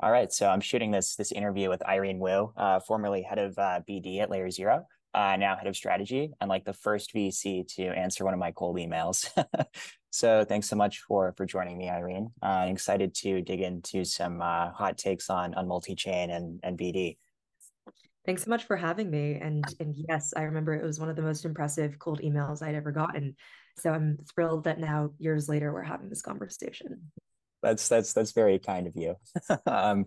All right, so I'm shooting this this interview with Irene Wu, uh, formerly head of uh, BD at Layer Zero, uh, now head of strategy, and like the first VC to answer one of my cold emails. so thanks so much for for joining me, Irene. Uh, I'm excited to dig into some uh, hot takes on on multi chain and and BD. Thanks so much for having me. And and yes, I remember it was one of the most impressive cold emails I'd ever gotten. So I'm thrilled that now years later we're having this conversation that's that's that's very kind of you. um,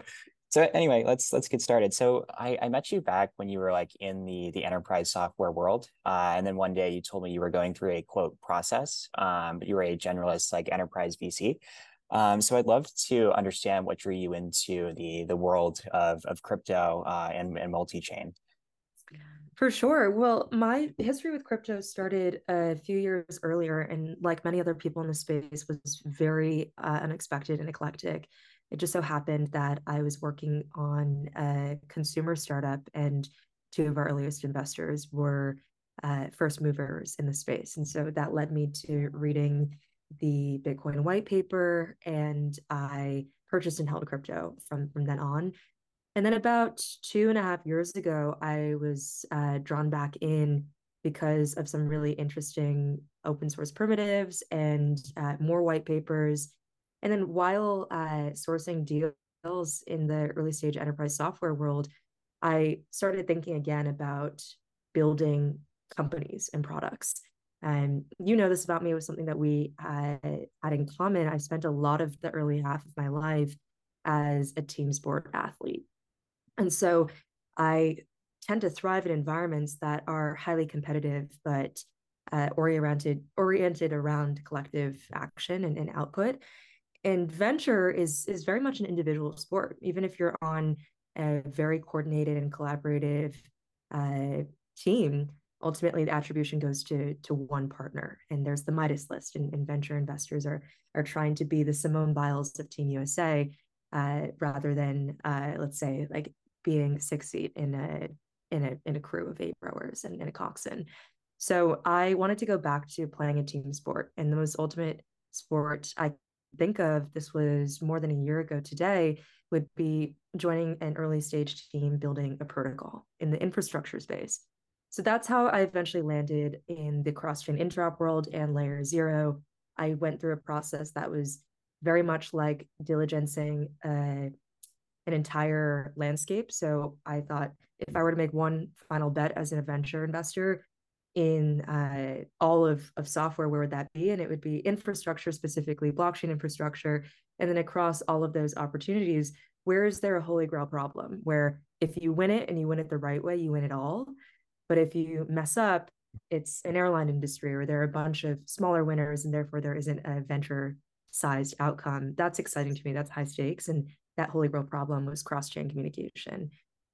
so anyway, let's let's get started. So I, I met you back when you were like in the the enterprise software world, uh, and then one day you told me you were going through a quote process, um, but you were a generalist like enterprise VC. Um, so I'd love to understand what drew you into the the world of of crypto uh, and and multi chain. For sure. Well, my history with crypto started a few years earlier, and like many other people in the space, was very uh, unexpected and eclectic. It just so happened that I was working on a consumer startup, and two of our earliest investors were uh, first movers in the space. And so that led me to reading the Bitcoin white paper, and I purchased and held crypto from, from then on. And then about two and a half years ago, I was uh, drawn back in because of some really interesting open source primitives and uh, more white papers. And then while uh, sourcing deals in the early stage enterprise software world, I started thinking again about building companies and products. And you know this about me was something that we uh, had in common. I spent a lot of the early half of my life as a team sport athlete. And so I tend to thrive in environments that are highly competitive, but uh, oriented oriented around collective action and, and output. And venture is is very much an individual sport, even if you're on a very coordinated and collaborative uh, team. Ultimately, the attribution goes to to one partner, and there's the Midas list. And, and venture investors are are trying to be the Simone Biles of Team USA, uh, rather than uh, let's say like being six feet in a in a in a crew of eight rowers and in a coxswain. So I wanted to go back to playing a team sport, and the most ultimate sport I think of this was more than a year ago today would be joining an early stage team building a protocol in the infrastructure space. So that's how I eventually landed in the cross-chain interop world and layer zero. I went through a process that was very much like diligencing a an entire landscape. So I thought if I were to make one final bet as an venture investor in uh, all of, of software, where would that be? And it would be infrastructure, specifically blockchain infrastructure. And then across all of those opportunities, where is there a holy grail problem where if you win it and you win it the right way, you win it all. But if you mess up, it's an airline industry or there are a bunch of smaller winners and therefore there isn't a venture sized outcome. That's exciting to me. That's high stakes. And that holy grail problem was cross-chain communication.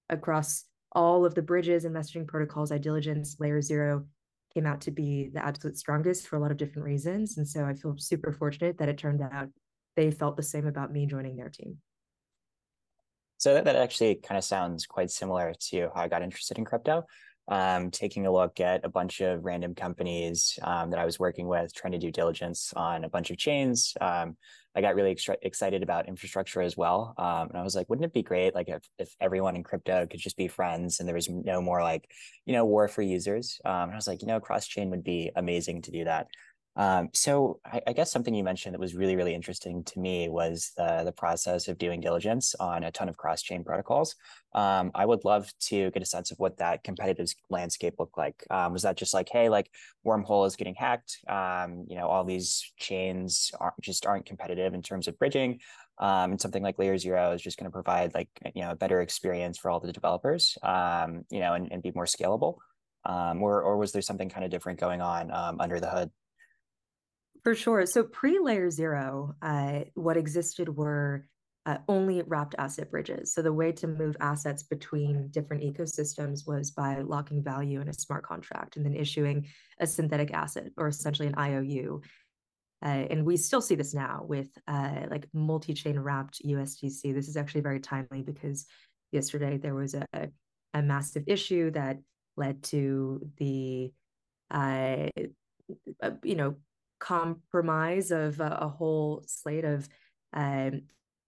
Across all of the bridges and messaging protocols i diligence layer zero came out to be the absolute strongest for a lot of different reasons. And so i feel super fortunate that it turned out they felt the same about me joining their team. So that, that actually kind of sounds quite similar to how i got interested in crypto. Um, taking a look at a bunch of random companies um, that I was working with, trying to do diligence on a bunch of chains. Um, I got really excited about infrastructure as well. Um, and I was like, wouldn't it be great, like if, if everyone in crypto could just be friends and there was no more like, you know, war for users. Um, and I was like, you know, cross chain would be amazing to do that. Um, so I, I, guess something you mentioned that was really, really interesting to me was the, the process of doing diligence on a ton of cross-chain protocols. Um, I would love to get a sense of what that competitive landscape looked like. Um, was that just like, hey, like Wormhole is getting hacked? Um, you know, all these chains aren't just aren't competitive in terms of bridging. Um, and something like Layer Zero is just going to provide like you know a better experience for all the developers. Um, you know, and, and be more scalable. or or was there something kind of different going on under the hood? For sure. So pre layer zero, uh, what existed were uh, only wrapped asset bridges. So the way to move assets between different ecosystems was by locking value in a smart contract and then issuing a synthetic asset or essentially an IOU. Uh, and we still see this now with uh, like multi-chain wrapped USDC. This is actually very timely because yesterday there was a, a massive issue that led to the uh, uh you know compromise of a, a whole slate of um,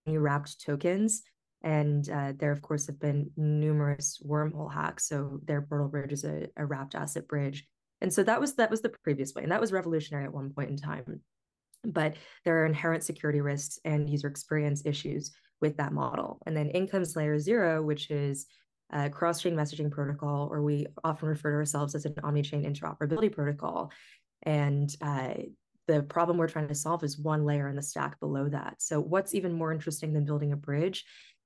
wrapped tokens And uh, there, of course, have been numerous wormhole hacks. So their portal bridge is a, a wrapped asset bridge. And so that was that was the previous way. And that was revolutionary at one point in time. But there are inherent security risks and user experience issues with that model. And then in comes layer zero, which is a cross-chain messaging protocol, or we often refer to ourselves as an omni-chain interoperability protocol. And uh, the problem we're trying to solve is one layer in the stack below that. So what's even more interesting than building a bridge?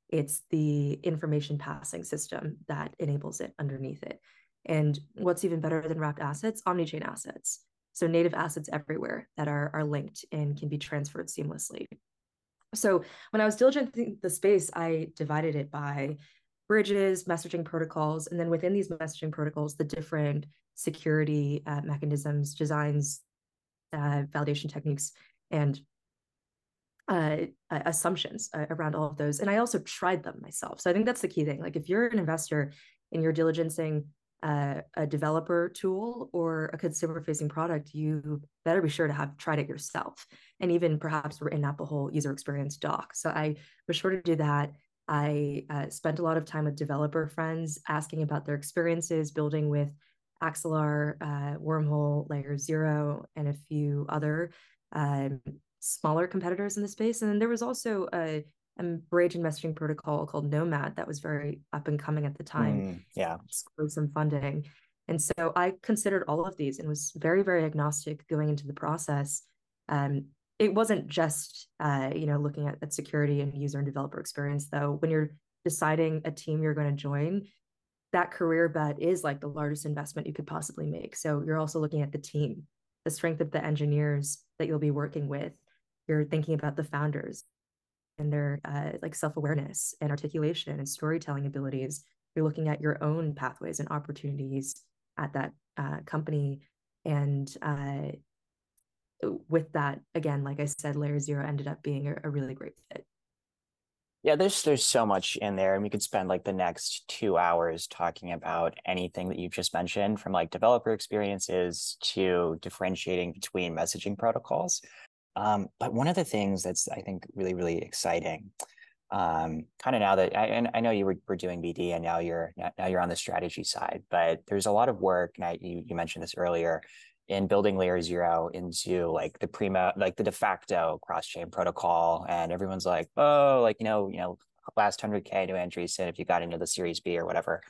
It's the information passing system that enables it underneath it. And what's even better than wrapped assets? Omni-chain assets. So native assets everywhere that are, are linked and can be transferred seamlessly. So when I was diligencing the space, I divided it by bridges, messaging protocols, and then within these messaging protocols, the different security uh, mechanisms, designs, uh, validation techniques, and uh, assumptions uh, around all of those. And I also tried them myself. So I think that's the key thing. Like if you're an investor and you're diligencing uh, a developer tool or a consumer facing product, you better be sure to have tried it yourself and even perhaps written up a whole user experience doc. So I was sure to do that. I uh, spent a lot of time with developer friends asking about their experiences building with Axelar, uh, Wormhole, Layer Zero, and a few other um, smaller competitors in the space. And then there was also a, a bridge and messaging protocol called Nomad that was very up and coming at the time. Mm, yeah. Scored some funding. And so I considered all of these and was very, very agnostic going into the process. Um, it wasn't just uh, you know looking at, at security and user and developer experience though when you're deciding a team you're going to join that career bet is like the largest investment you could possibly make. So you're also looking at the team the strength of the engineers that you'll be working with. You're thinking about the founders and their uh, like self-awareness and articulation and storytelling abilities. You're looking at your own pathways and opportunities at that uh, company. And uh, with that, again, like I said, layer zero ended up being a, a really great fit. Yeah, there's there's so much in there, and we could spend like the next two hours talking about anything that you've just mentioned, from like developer experiences to differentiating between messaging protocols. Um, but one of the things that's I think really really exciting, um, kind of now that I, and I know you were, were doing BD and now you're now you're on the strategy side, but there's a lot of work. And I, you you mentioned this earlier in building layer zero into like the prima like the de facto cross-chain protocol and everyone's like oh like you know you know last 100k new entries and if you got into the series b or whatever.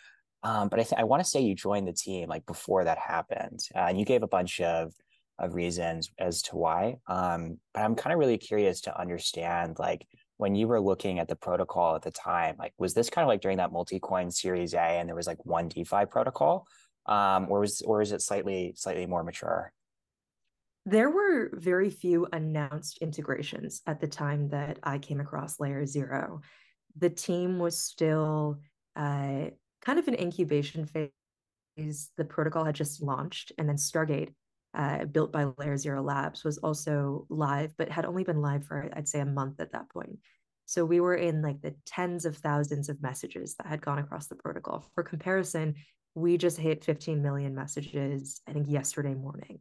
Um, but i th- i want to say you joined the team like before that happened uh, and you gave a bunch of of reasons as to why um, but i'm kind of really curious to understand like when you were looking at the protocol at the time like was this kind of like during that multi-coin series a and there was like one defi protocol um, or was or is it slightly slightly more mature? There were very few announced integrations at the time that I came across Layer Zero. The team was still uh, kind of an incubation phase. The protocol had just launched, and then Stargate, uh, built by Layer Zero Labs, was also live, but had only been live for I'd say a month at that point. So we were in like the tens of thousands of messages that had gone across the protocol. For comparison, we just hit 15 million messages i think yesterday morning.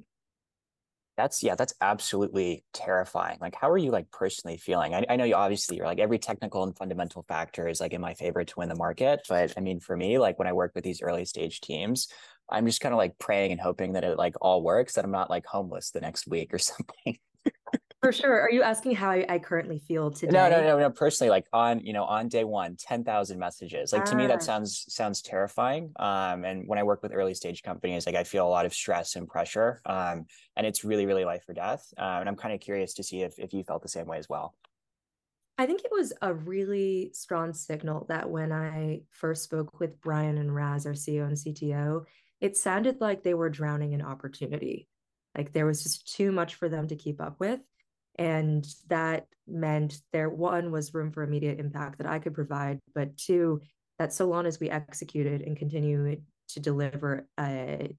That's yeah that's absolutely terrifying. Like how are you like personally feeling? I, I know you obviously you're like every technical and fundamental factor is like in my favor to win the market but i mean for me like when i work with these early stage teams i'm just kind of like praying and hoping that it like all works that i'm not like homeless the next week or something for sure. Are you asking how I, I, currently feel today? No, no, no, no. Personally, like on you know on day one, ten thousand messages. Like ah. to me, that ah. sounds sounds terrifying. Um, and when I work with early stage companies, like I feel a lot of stress and pressure. Um, and it's really really life or death. Uh, and I'm kind of curious to see if if you felt the same way as well. I think it was a really strong signal that when I first spoke with Bryan and Raz, our CEO and CTO, it sounded like they were drowning in opportunity. Like there was just too much for them to keep up with and that meant there one was room for immediate impact that i could provide but two that so long as we executed and continued to deliver a,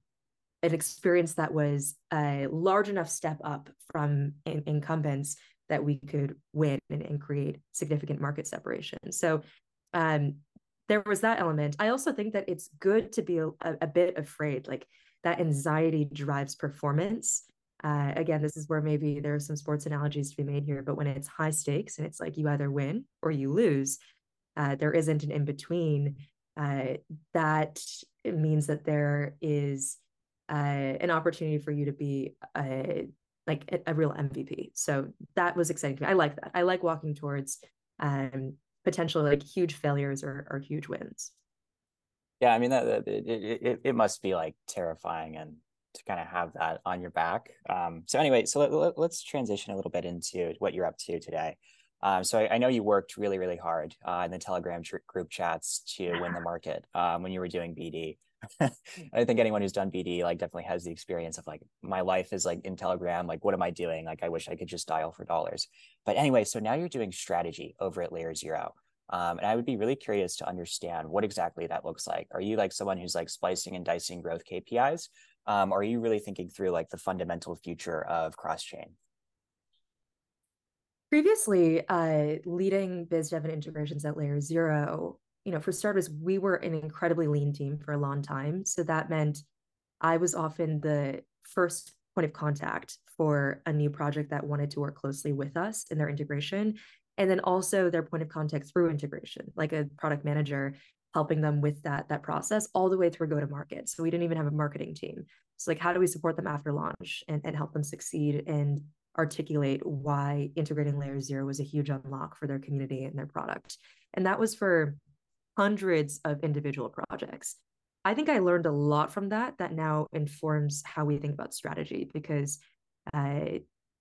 an experience that was a large enough step up from in, incumbents that we could win and, and, create significant market separation. So um, there was that element. I also think that it's good to be a, a bit afraid like that anxiety drives performance uh, again, this is where maybe there are some sports analogies to be made here, but when it's high stakes and it's like you either win or you lose, uh, there isn't an in between, uh, that means that there is uh, an opportunity for you to be a like a, a, real MVP. So that was exciting to me. I like that. I like walking towards um, potential like huge failures or, or huge wins. Yeah, I mean that, that it, it, it must be like terrifying and to kind of have that on your back. Um, so anyway, so let, us let, transition a little bit into what you're up to today. Um, so I, I, know you worked really, really hard uh, in the Telegram tr- group chats to win the market um, when you were doing BD. I think anyone who's done BD like definitely has the experience of like my life is like in Telegram. Like, what am I doing? Like, I wish I could just dial for dollars. But anyway, so now you're doing strategy over at Layer Zero. Um, and I would be really curious to understand what exactly that looks like. Are you like someone who's like splicing and dicing growth KPIs? Um, are you really thinking through like the fundamental future of cross chain? Previously, uh, leading biz dev and integrations at Layer Zero, you know, for starters, we were an incredibly lean team for a long time. So that meant I was often the first point of contact for a new project that wanted to work closely with us in their integration. And then also their point of contact through integration, like a product manager helping them with that that process all the way through go to market. So we didn't even have a marketing team. So like how do we support them after launch and, and help them succeed and articulate why integrating layer zero was a huge unlock for their community and their product. And that was for hundreds of individual projects. I think I learned a lot from that that now informs how we think about strategy because uh,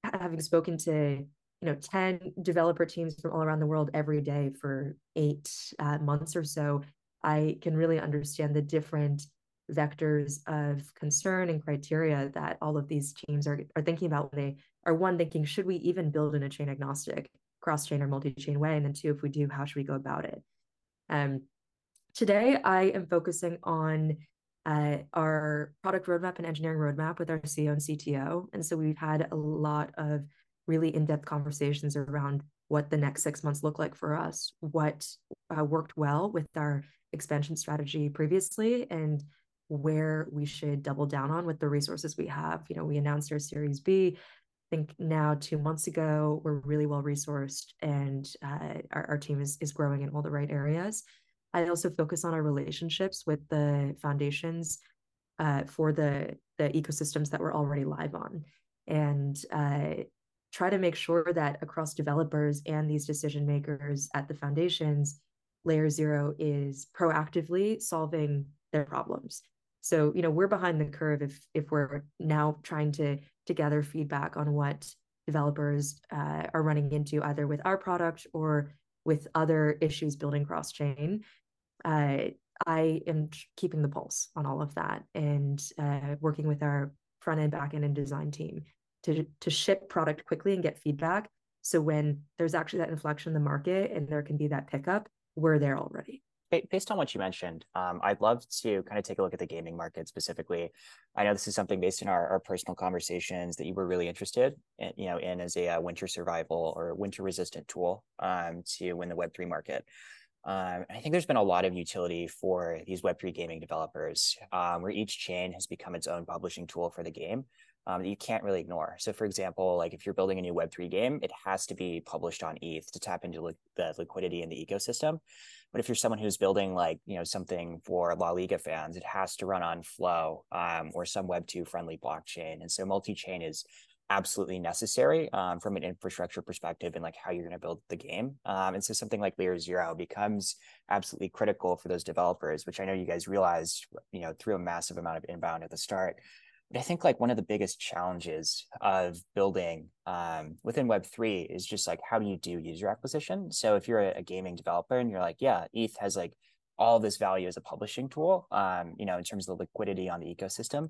having spoken to you know 10 developer teams from all around the world every day for eight uh, months or so i can really understand the different vectors of concern and criteria that all of these teams are, are thinking about when they are one thinking should we even build in a chain agnostic cross chain or multi chain way? And then two if we do how should we go about it? Um, today i am focusing on uh, our product roadmap and engineering roadmap with our ceo and cto and so we've had a lot of really in-depth conversations around what the next six months look like for us what uh, worked well with our expansion strategy previously and where we should double down on with the resources we have. You know, we announced our Series B, I think now two months ago. We're really well resourced and uh, our, our team is, is growing in all the right areas. I also focus on our relationships with the foundations uh, for the, the ecosystems that we're already live on and uh, try to make sure that across developers and these decision makers at the foundations, Layer Zero is proactively solving their problems so, you know, we're behind the curve if if we're now trying to to gather feedback on what developers uh, are running into either with our product or with other issues building cross chain. Uh, I am keeping the pulse on all of that and uh, working with our front end, back end, and design team to to ship product quickly and get feedback. So when there's actually that inflection in the market and there can be that pickup, we're there already based on what you mentioned, um, I'd love to kind of take a look at the gaming market specifically. I know this is something based in our, our personal conversations that you were really interested in, you know, in as a uh, winter survival or winter resistant tool um, to win the Web3 market. Um, I think there's been a lot of utility for these Web3 gaming developers, um, where each chain has become its own publishing tool for the game um, that you can't really ignore. So, for example, like if you're building a new Web3 game, it has to be published on ETH to tap into li- the liquidity in the ecosystem. But if you're someone who's building like you know something for La Liga fans, it has to run on Flow um, or some Web two friendly blockchain. And so multi chain is absolutely necessary um, from an infrastructure perspective and like how you're going to build the game. Um, and so something like Layer Zero becomes absolutely critical for those developers, which I know you guys realized you know through a massive amount of inbound at the start. But I think like one of the biggest challenges of building um, within Web3 is just like, how do you do user acquisition? So if you're a, a gaming developer and you're like, yeah, ETH has like all this value as a publishing tool, um, you know, in terms of the liquidity on the ecosystem,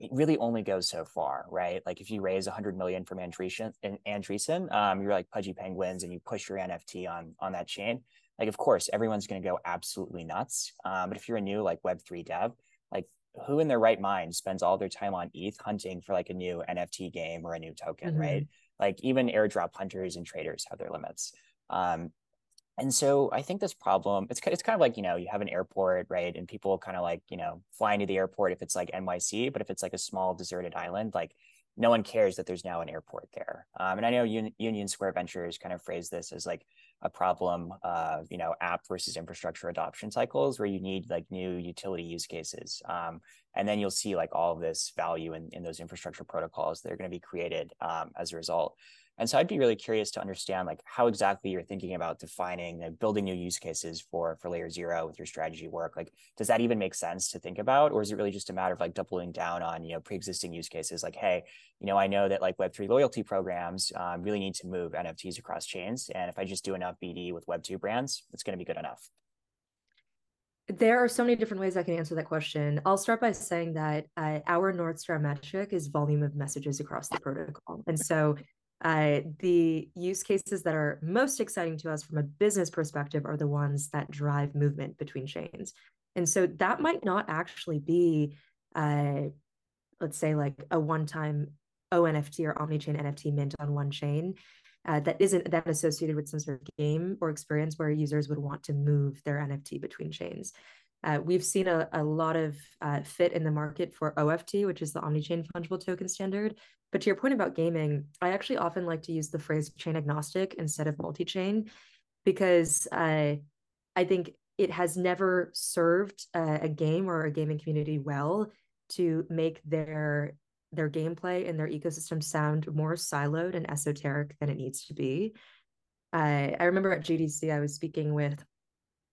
it really only goes so far, right? Like if you raise 100 million from Andreessen, Andreessen um, you're like Pudgy Penguins and you push your NFT on on that chain. Like, of course, everyone's going to go absolutely nuts. Um, but if you're a new like Web3 dev, like who in their right mind spends all their time on ETH hunting for like a new NFT game or a new token, mm-hmm. right? Like even airdrop hunters and traders have their limits. Um, and so I think this problem, it's it's kind of like you know you have an airport, right? And people kind of like you know flying to the airport if it's like NYC, but if it's like a small deserted island, like no one cares that there's now an airport there. Um, and I know Un- Union Square Ventures kind of phrase this as like a problem of you know app versus infrastructure adoption cycles where you need like new utility use cases um, and then you'll see like all of this value in, in those infrastructure protocols that are going to be created um, as a result and so I'd be really curious to understand like how exactly you're thinking about defining and building new use cases for for layer zero with your strategy work. Like, does that even make sense to think about, or is it really just a matter of like doubling down on you know pre-existing use cases? Like, hey, you know, I know that like Web three loyalty programs um, really need to move NFTs across chains, and if I just do enough BD with Web two brands, it's going to be good enough. There are so many different ways I can answer that question. I'll start by saying that uh, our North Star metric is volume of messages across the protocol. And so uh, the use cases that are most exciting to us from a business perspective are the ones that drive movement between chains. And so that might not actually be, uh, let's say, like a one time ONFT or omni-chain NFT mint on one chain. Uh, that isn't that associated with some sort of game or experience where users would want to move their NFT between chains. Uh, we've seen a, a lot of uh, fit in the market for OFT, which is the Omnichain Fungible Token Standard. But to your point about gaming, I actually often like to use the phrase chain agnostic instead of multi chain because uh, I think it has never served a game or a gaming community well to make their their gameplay and their ecosystem sound more siloed and esoteric than it needs to be. I, I remember at GDC, I was speaking with,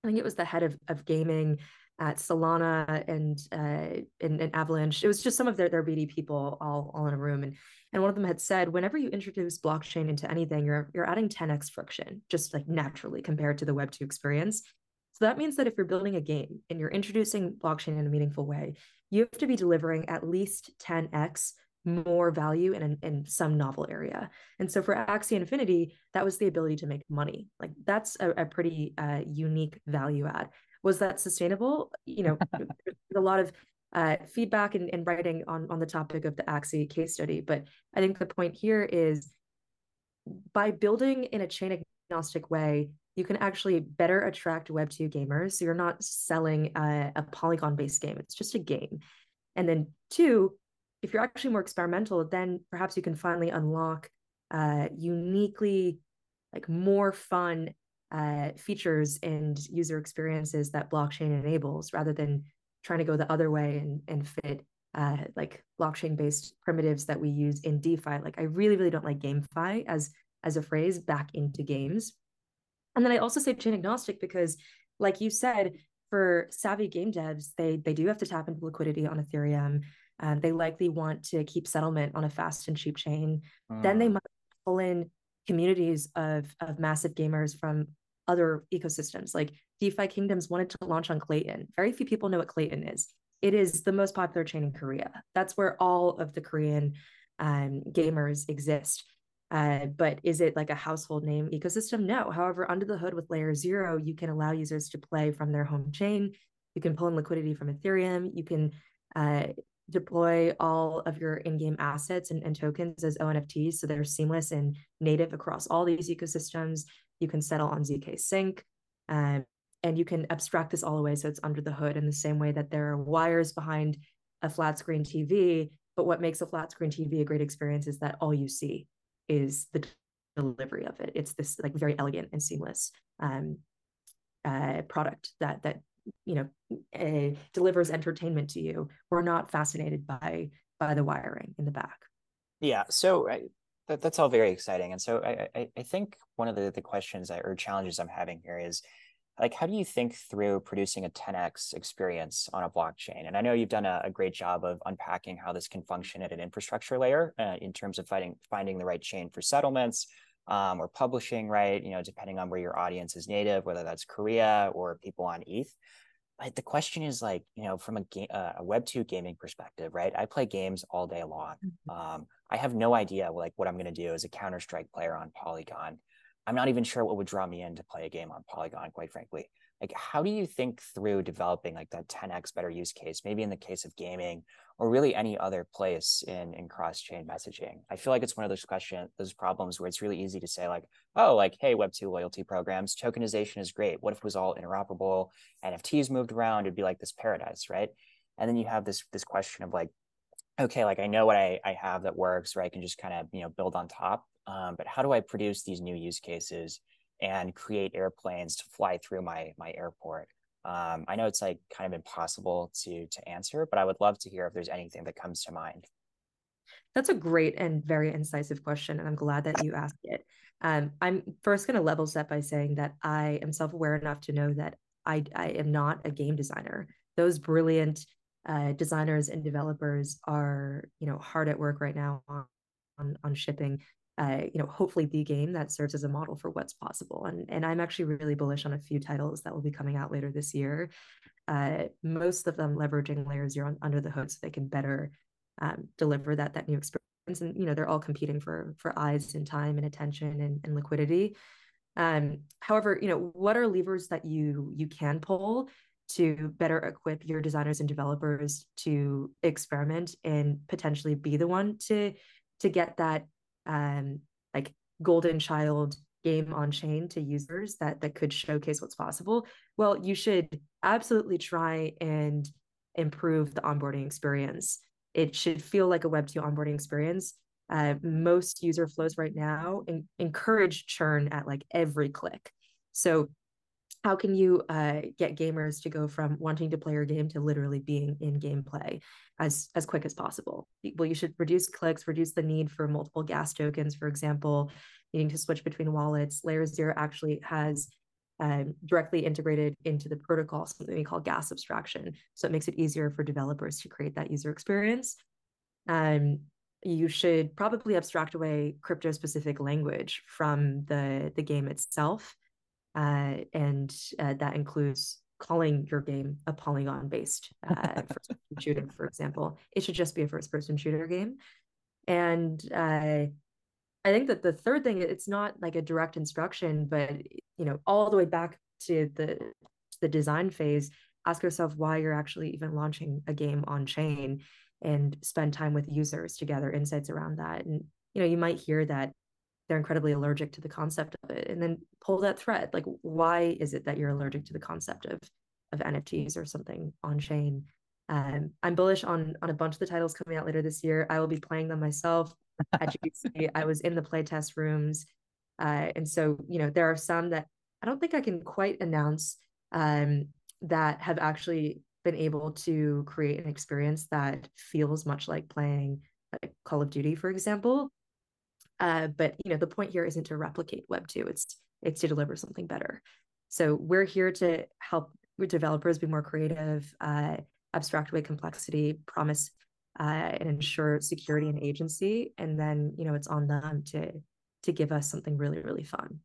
I think it was the head of, of gaming at Solana and uh, and, and, Avalanche. It was just some of their, their BD people all, all in a room. And, and one of them had said, whenever you introduce blockchain into anything, you're, you're adding 10x friction, just like naturally compared to the Web2 experience. So that means that if you're building a game and you're introducing blockchain in a meaningful way, you have to be delivering at least 10x more value in, in some novel area. And so for Axie Infinity, that was the ability to make money. Like that's a, a pretty uh, unique value add was that sustainable? You know, there's a lot of uh, feedback and, and writing on, on the topic of the Axie case study. But I think the point here is by building in a chain agnostic way, you can actually better attract Web2 gamers. So you're not selling a, a Polygon based game, it's just a game. And then, two, if you're actually more experimental, then perhaps you can finally unlock uh, uniquely like more fun uh, features and user experiences that blockchain enables rather than trying to go the other way and, and fit uh, like blockchain based primitives that we use in DeFi. Like I really, really don't like GameFi as as a phrase back into games. And then I also say chain agnostic because, like you said, for savvy game devs, they they do have to tap into liquidity on Ethereum. Um, they likely want to keep settlement on a fast and cheap chain. Mm. Then they mm. might pull in communities of of massive gamers from other ecosystems. Like DeFi Kingdoms wanted to launch on Klaytn. Very few people know what Klaytn is. It is the most popular chain in Korea. That's where all of the Korean um, gamers exist. Uh, but is it like a household name ecosystem? No. However, under the hood with layer zero, you can allow users to play from their home chain. You can pull in liquidity from Ethereum. You can uh, deploy all of your in-game assets and, and, tokens as ONFTs so they're seamless and native across all these ecosystems. You can settle on ZK Sync. Um, and you can abstract this all away so it's under the hood in the same way that there are wires behind a flat screen TV. But what makes a flat screen TV a great experience is that all you see is the delivery of it. It's this like very elegant and seamless um, uh, product that that you know uh, delivers entertainment to you we're not fascinated by by the wiring in the back. Yeah so I, that, that's all very exciting and so I, I, I think one of the, the questions I, or challenges i'm having here is like how do you think through producing a 10x experience on a blockchain? And i know you've done a, a great job of unpacking how this can function at an infrastructure layer uh, in terms of finding finding the right chain for settlements um, or publishing, right? You know, depending on where your audience is native, whether that's Korea or people on ETH. But the question is like, you know, from a game, uh, a Web two gaming perspective, right? I play games all day long. Mm-hmm. Um, I have no idea like what I'm going to do as a Counter Strike player on Polygon. I'm not even sure what would draw me in to play a game on Polygon, quite frankly like how do you think through developing like that 10x better use case maybe in the case of gaming or really any other place in in cross-chain messaging? I feel like it's one of those questions those problems where it's really easy to say like oh like hey web 2 loyalty programs tokenization is great. What if it was all interoperable? Nfts moved around it'd be like this paradise right? And then you have this this question of like okay, like I know what I, I have that works, or I can just kind of, you know, build on top. Um, but how do I produce these new use cases and create airplanes to fly through my my airport? Um, I know it's like kind of impossible to to answer, but I would love to hear if there's anything that comes to mind. That's a great and very incisive question, and I'm glad that you asked it. Um, I'm first going to level set by saying that I am self aware enough to know that I, I am not a game designer. Those brilliant uh, designers and developers are, you know, hard at work right now on on, on shipping. Uh, you know, hopefully the game that serves as a model for what's possible. And and I'm actually really bullish on a few titles that will be coming out later this year. Uh, most of them leveraging Layer Zero under the hood so they can better um, deliver that that new experience. And you know, they're all competing for for eyes and time and attention and, and liquidity. Um, however, you know, what are levers that you you can pull to better equip your designers and developers to experiment and potentially be the one to to get that um like golden child game on chain to users that that could showcase what's possible. Well you should absolutely try and improve the onboarding experience. It should feel like a web 2 onboarding experience. Uh, most user flows right now in, encourage churn at like every click. So how can you uh, get gamers to go from wanting to play your game to literally being in gameplay as as quick as possible? Well you should reduce clicks reduce the need for multiple gas tokens for example needing to switch between wallets. Layer zero actually has um, directly integrated into the protocol something we call gas abstraction so it makes it easier for developers to create that user experience. Um, you should probably abstract away crypto specific language from the the game itself uh, and uh, that includes calling your game a polygon based uh, shooter, for example. It should just be a first person shooter game. And uh, I think that the third thing, it's not like a direct instruction, but you know, all the way back to the the design phase, ask yourself why you're actually even launching a game on chain and spend time with users to gather insights around that. And you know, you might hear that they're incredibly allergic to the concept of it and then pull that thread. Like why is it that you're allergic to the concept of of nfts or something on chain? Um, i'm bullish on on a bunch of the titles coming out later this year. I will be playing them myself. At i was in the playtest rooms. Uh, and so you know there are some that i don't think i can quite announce um, that have actually been able to create an experience that feels much like playing like call of duty for example uh, but you know, the point here isn't to replicate Web two; it's it's to deliver something better. So we're here to help developers be more creative, uh, abstract away complexity, promise uh, and ensure security and agency, and then you know it's on them to to give us something really really fun.